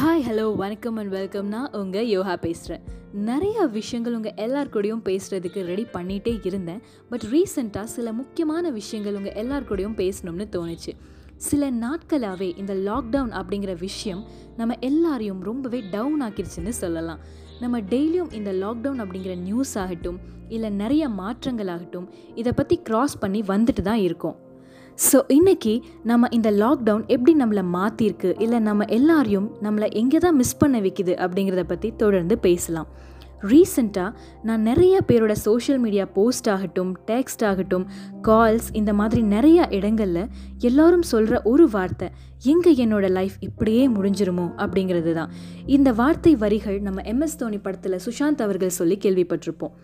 Hi hello வணக்கம் and welcome நான் உங்கள் யோகா பேசுகிறேன் நிறைய விஷயங்கள் உங்கள் எல்லார் கூடயும் பேசுகிறதுக்கு ரெடி பண்ணிகிட்டே இருந்தேன். பட் ரீசெண்டாக சில முக்கியமான விஷயங்கள் உங்கள் எல்லார் கூடயும் பேசணும்னு தோணுச்சு. சில நாட்களாகவே இந்த லாக்டவுன் அப்படிங்கிற விஷயம் நம்ம எல்லாரையும் ரொம்பவே டவுன் ஆக்கிருச்சுன்னு சொல்லலாம். நம்ம டெய்லியும் இந்த லாக்டவுன் அப்படிங்கிற நியூஸ் ஆகட்டும் இல்லை நிறைய மாற்றங்கள் ஆகட்டும் இதை பற்றி க்ராஸ் பண்ணி வந்துட்டு தான் இருக்கோம். ஸோ இன்னைக்கு நம்ம இந்த லாக்டவுன் எப்படி நம்மளை மாற்றிருக்கு இல்லை நம்ம எல்லாரையும் நம்மளை எங்கே தான் மிஸ் பண்ண வைக்குது அப்படிங்கிறத பற்றி தொடர்ந்து பேசலாம். ரீசெண்டாக நான் நிறைய பேரோட சோஷியல் மீடியா போஸ்ட் ஆகட்டும் டெக்ஸ்ட் ஆகட்டும் கால்ஸ் இந்த மாதிரி நிறைய இடங்களில் எல்லாரும் சொல்கிற ஒரு வார்த்தை எங்கே என்னோட லைஃப் இப்படியே முடிஞ்சிருமோ அப்படிங்கிறது தான். இந்த வார்த்தை வரிகள் நம்ம எம்எஸ் தோனி படத்தில் சுஷாந்த் அவர்கள் சொல்லி கேள்விப்பட்டிருப்போம்.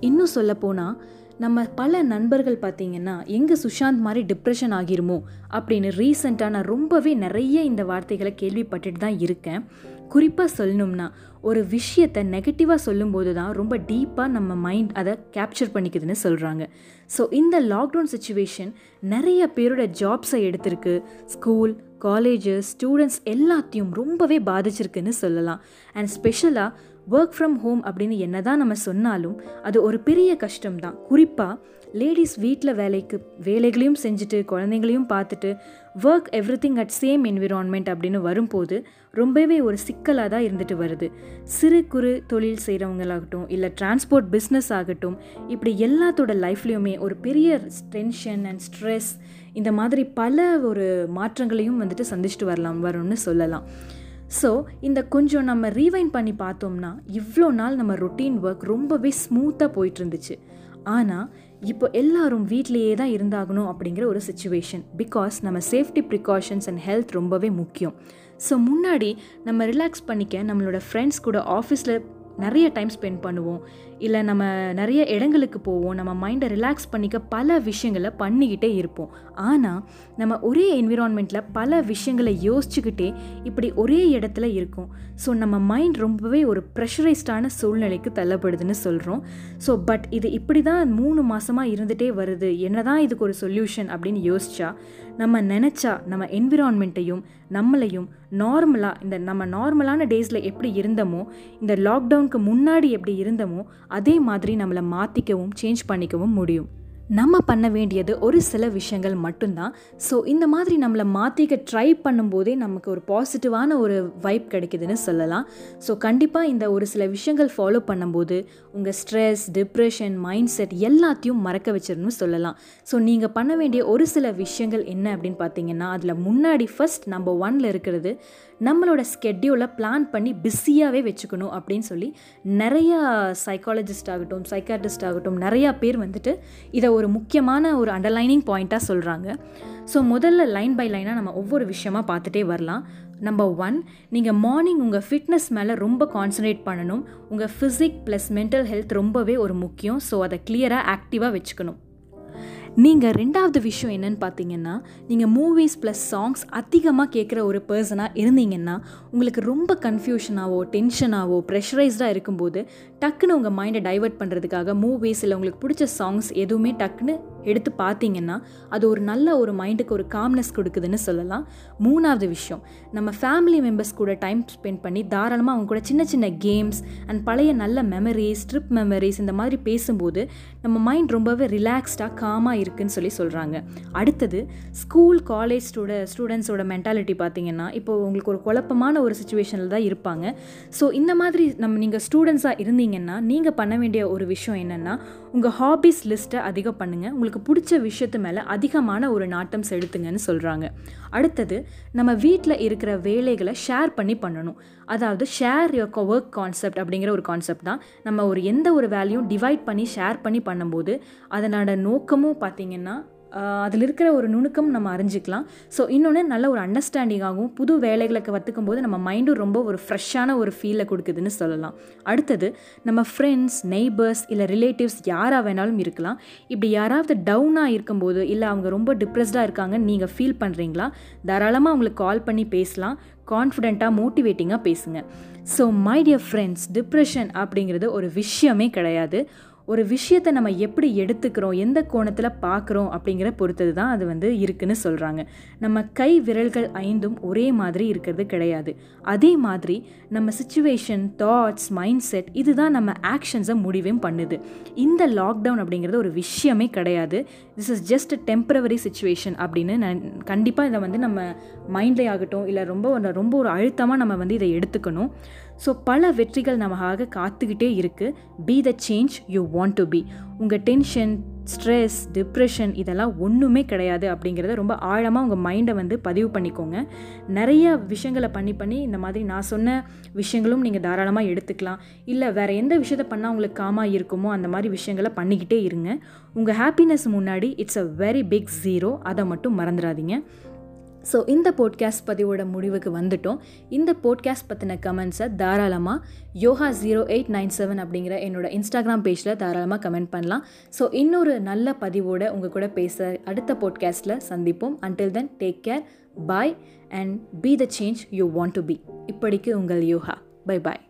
இன்னும் சொல்லப்போனால் நம்ம பல நண்பர்கள் பார்த்தீங்கன்னா எங்கே சுஷாந்த் மாதிரி டிப்ரெஷன் ஆகிருமோ அப்படின்னு ரீசெண்டாக நான் ரொம்பவே நிறைய இந்த வார்த்தைகளை கேள்விப்பட்டுட்டு தான் இருக்கேன். குறிப்பாக சொல்லணும்னா ஒரு விஷயத்தை நெகட்டிவாக சொல்லும்போது தான் ரொம்ப டீப்பாக நம்ம மைண்ட் அதை கேப்சர் பண்ணிக்குதுன்னு சொல்கிறாங்க ஸோ இந்த லாக்டவுன் சுச்சுவேஷன் நிறைய பேரோட ஜாப்ஸை எடுத்திருக்கு. ஸ்கூல் காலேஜஸ் ஸ்டூடெண்ட்ஸ் எல்லாத்தையும் ரொம்பவே பாதிச்சிருக்குன்னு சொல்லலாம். அண்ட் ஸ்பெஷலாக ஒர்க் ஃப்ரம் ஹோம் அப்படின்னு என்ன தான் நம்ம சொன்னாலும் அது ஒரு பெரிய கஷ்டம் தான் குறிப்பாக லேடிஸ் வீட்டில் வேலைக்கு வேலைகளையும் செஞ்சுட்டு குழந்தைங்களையும் பார்த்துட்டு work everything at same environment அப்படின்னு வரும்போது ரொம்பவே ஒரு சிக்கலாக தான் இருந்துட்டு வருது. சிறு குறு தொழில் செய்கிறவங்களாகட்டும் இல்லை டிரான்ஸ்போர்ட் பிஸ்னஸ் ஆகட்டும் இப்படி எல்லாத்தோட லைஃப்லேயுமே ஒரு பெரிய டென்ஷன் அண்ட் ஸ்ட்ரெஸ் இந்த மாதிரி பல ஒரு மாற்றங்களையும் வந்துட்டு சந்திச்சுட்டு வரலாம் வரும்னு சொல்லலாம். ஸோ இந்த கொஞ்சம் நம்ம ரீவைன் பண்ணி பார்த்தோம்னா இவ்வளோ நாள் நம்ம ரொட்டீன் ஒர்க் ரொம்பவே ஸ்மூத்தாக போயிட்டு இருந்துச்சு ஆனால் இப்போ எல்லாரும் வீட்லேயே தான் இருந்தாகணும் அப்படிங்கிற ஒரு சுச்சுவேஷன் பிகாஸ் நம்ம சேஃப்டி ப்ரிகாஷன்ஸ் அண்ட் ஹெல்த் ரொம்பவே முக்கியம். ஸோ முன்னாடி நம்ம ரிலாக்ஸ் பண்ணிக்க நம்மளோட ஃப்ரெண்ட்ஸ் கூட ஆஃபீஸில் நிறைய டைம் ஸ்பெண்ட் பண்ணுவோம். இல்லை நம்ம நிறைய இடங்களுக்கு போவோம். நம்ம மைண்டை ரிலாக்ஸ் பண்ணிக்க பல விஷயங்களை பண்ணிக்கிட்டே இருப்போம். ஆனால் நம்ம ஒரே என்விரான்மெண்ட்டில் பல விஷயங்களை யோசிச்சுக்கிட்டே இப்படி ஒரே இடத்துல இருக்கும். ஸோ நம்ம மைண்ட் ரொம்பவே ஒரு ப்ரெஷரைஸ்டான சூழ்நிலைக்கு தள்ளப்படுதுன்னு சொல்கிறோம் ஸோ பட் இது இப்படி தான் மூணு மாதமாக இருந்துகிட்டே வருது. என்ன தான் இதுக்கு ஒரு சொல்யூஷன் அப்படின்னு யோசிச்சா நம்ம நினச்சா நம்ம என்விரான்மெண்ட்டையும் நம்மளையும் நார்மலாக இந்த நம்ம நார்மலான டேஸில் எப்படி இருந்தோமோ இந்த லாக்டவுனுக்கு முன்னாடி எப்படி இருந்தோமோ அதே மாதிரி நம்மளை மாற்றிக்கவும் சேஞ்ச் பண்ணிக்கவும் முடியும். நம்ம பண்ண வேண்டியது ஒரு சில விஷயங்கள் மட்டும்தான். ஸோ இந்த மாதிரி நம்மளை மாற்றிக்க ட்ரை பண்ணும்போதே நமக்கு ஒரு பாசிட்டிவான ஒரு வைப் கிடைக்குதுன்னு சொல்லலாம். ஸோ கண்டிப்பாக இந்த ஒரு சில விஷயங்கள் ஃபாலோ பண்ணும்போது உங்கள் ஸ்ட்ரெஸ் டிப்ரெஷன் மைண்ட் செட் எல்லாத்தையும் மறக்க வச்சிடணும்னு சொல்லலாம். ஸோ நீங்கள் பண்ண வேண்டிய ஒரு சில விஷயங்கள் என்ன அப்படின்னு பார்த்தீங்கன்னா அதில் முன்னாடி ஃபஸ்ட் நம்பர் ஒனில் இருக்கிறது நம்மளோட ஸ்கெட்யூலை பிளான் பண்ணி பிஸியாகவே வச்சுக்கணும் அப்படின்னு சொல்லி நிறையா சைக்காலஜிஸ்ட் ஆகட்டும் சைக்காட்ரிஸ்ட் ஆகட்டும் நிறையா பேர் வந்துட்டு இதை ஒரு முக்கியமான ஒரு அண்டர்லைனிங் பாயிண்ட்டாக சொல்கிறாங்க ஸோ முதல்ல லைன் பை லைனாக நம்ம ஒவ்வொரு விஷயமா பார்த்துட்டே வரலாம். நம்பர் ஒன் நீங்கள் மார்னிங் உங்கள் ஃபிட்னஸ் மேலே ரொம்ப கான்சன்ட்ரேட் பண்ணணும். உங்கள் ஃபிசிக் ப்ளஸ் மென்டல் ஹெல்த் ரொம்பவே ஒரு முக்கியம். ஸோ அதை கிளியராக ஆக்டிவாக வச்சுக்கணும். நீங்கள் ரெண்டாவது விஷயம் என்னன்னு பார்த்தீங்கன்னா நீங்கள் மூவிஸ் ப்ளஸ் சாங்ஸ் அதிகமாக கேட்குற ஒரு பர்சனாக இருந்தீங்கன்னா உங்களுக்கு ரொம்ப கன்ஃபியூஷனாகவோ டென்ஷனாகவோ ப்ரெஷரைஸ்டாக இருக்கும்போது டக்குன்னு உங்கள் மைண்டை டைவெர்ட் பண்ணுறதுக்காக மூவிஸ் இல்லை உங்களுக்கு பிடிச்ச சாங்ஸ் எதுவுமே டக்குன்னு எடுத்து பார்த்தீங்கன்னா அது ஒரு நல்ல ஒரு மைண்டுக்கு ஒரு காம்னஸ் கொடுக்குதுன்னு சொல்லலாம். மூணாவது விஷயம் நம்ம ஃபேமிலி மெம்பர்ஸ் கூட டைம் ஸ்பெண்ட் பண்ணி தாராளமாக அவங்க கூட சின்ன சின்ன கேம்ஸ் அண்ட் பழைய நல்ல மெமரிஸ் ட்ரிப் மெமரிஸ் இந்த மாதிரி பேசும்போது நம்ம மைண்ட் ரொம்பவே ரிலாக்ஸ்டாக காமாக இருக்குன்னு சொல்லி சொல்கிறாங்க அடுத்தது ஸ்கூல் காலேஜ் ஸ்டூட ஸ்டூடெண்ட்ஸோட மென்டாலிட்டி பார்த்தீங்கன்னா இப்போது உங்களுக்கு ஒரு குழப்பமான ஒரு சுச்சுவேஷனில் தான் இருப்பாங்க. ஸோ இந்த மாதிரி நம்ம நீங்கள் ஸ்டூடெண்ட்ஸாக இருந்தீங்கன்னா நீங்கள் பண்ண வேண்டிய ஒரு விஷயம் என்னென்னா உங்கள் ஹாபீஸ் லிஸ்ட்டை அதிகம் பண்ணுங்கள் உங்களுக்கு பிடிச்ச விஷயத்து மேலே அதிகமான ஒரு நாட்டம் செலுத்துங்கன்னு சொல்கிறாங்க அடுத்தது நம்ம வீட்டில் இருக்கிற வேலைகளை ஷேர் பண்ணி பண்ணணும். அதாவது ஷேர் யோர் ஒர்க் கான்செப்ட் அப்படிங்கிற ஒரு கான்செப்ட் தான். நம்ம ஒரு எந்த ஒரு வேலையும் டிவைட் பண்ணி ஷேர் பண்ணி பண்ணும்போது அதனோட நோக்கமும் பார்த்திங்கன்னா அதில் இருக்கிற ஒரு நுணுக்கம் நம்ம அறிஞ்சிக்கலாம். ஸோ இன்னொன்று நல்ல ஒரு அண்டர்ஸ்டாண்டிங்காகவும் புது வேலைகளுக்கு கற்றுக்கும் போது நம்ம மைண்டும் ரொம்ப ஒரு ஃப்ரெஷ்ஷான ஒரு ஃபீலை கொடுக்குதுன்னு சொல்லலாம். அடுத்தது நம்ம ஃப்ரெண்ட்ஸ் நெய்பர்ஸ் இல்லை ரிலேட்டிவ்ஸ் யாராக வேணாலும் இருக்கலாம். இப்படி யாராவது டவுனாக இருக்கும்போது இல்லை அவங்க ரொம்ப டிப்ரெஸ்டாக இருக்காங்கன்னு நீங்கள் ஃபீல் பண்ணுறீங்களா தாராளமாக அவங்களுக்கு கால் பண்ணி பேசலாம். கான்ஃபிடெண்ட்டாக மோட்டிவேட்டிங்காக பேசுங்க. So my dear friends depression அப்படிங்கிறது ஒரு விஷயமே கிடையாது. ஒரு விஷயத்தை நம்ம எப்படி எடுத்துக்கிறோம் எந்த கோணத்தில் பார்க்குறோம் அப்படிங்கிற பொறுத்தது தான் அது வந்து இருக்குன்னு சொல்கிறாங்க நம்ம கை விரல்கள் ஐந்தும் ஒரே மாதிரி இருக்கிறது கிடையாது. அதே மாதிரி நம்ம சுச்சுவேஷன் தாட்ஸ் மைண்ட் செட் இதுதான் நம்ம ஆக்ஷன்ஸை முடிவையும் பண்ணுது. இந்த லாக்டவுன் அப்படிங்கிறது ஒரு விஷயமே கிடையாது. This is just a temporary situation அப்படின்னு நான் கண்டிப்பாக இதை வந்து நம்ம மைண்ட்லே ஆகட்டும் இல்லை ரொம்ப ஒரு- ரொம்ப ஒரு அழுத்தமாக நம்ம வந்து இதை எடுத்துக்கணும். ஸோ பல வெற்றிகள் நமக்காக காத்துக்கிட்டே இருக்குது be the change you want to be உங்கள் டென்ஷன் ஸ்ட்ரெஸ் டிப்ரெஷன் இதெல்லாம் ஒன்றுமே கிடையாது அப்படிங்கிறத ரொம்ப ஆழமாக உங்கள் மைண்டை வந்து பதிவு பண்ணிக்கோங்க. நிறைய விஷயங்களை பண்ணி பண்ணி இந்த மாதிரி நான் சொன்ன விஷயங்களும் நீங்கள் தாராளமாக எடுத்துக்கலாம். இல்லை வேறு எந்த விஷயத்தை பண்ணால் உங்களுக்கு காமாக இருக்குமோ அந்த மாதிரி விஷயங்களை பண்ணிக்கிட்டே இருங்க. உங்கள் ஹாப்பினஸ் முன்னாடி it's a very big zero அதை மட்டும் மறந்துடாதீங்க. ஸோ இந்த போட்காஸ்ட் பதிவோட முடிவுக்கு வந்துட்டோம். இந்த போட்காஸ்ட் பற்றின கமெண்ட்ஸை தாராளமாக Yoga zero eight nine seven அப்படிங்கிற என்னோட இன்ஸ்டாகிராம் பேஜில் தாராளமாக கமெண்ட் பண்ணலாம். ஸோ இன்னொரு நல்ல பதிவோட உங்கள் கூட பேச அடுத்த போட்காஸ்ட்டில் சந்திப்போம். Until then take care bye and be the change you want to be இப்படிக்கு உங்கள் யோகா. Bye bye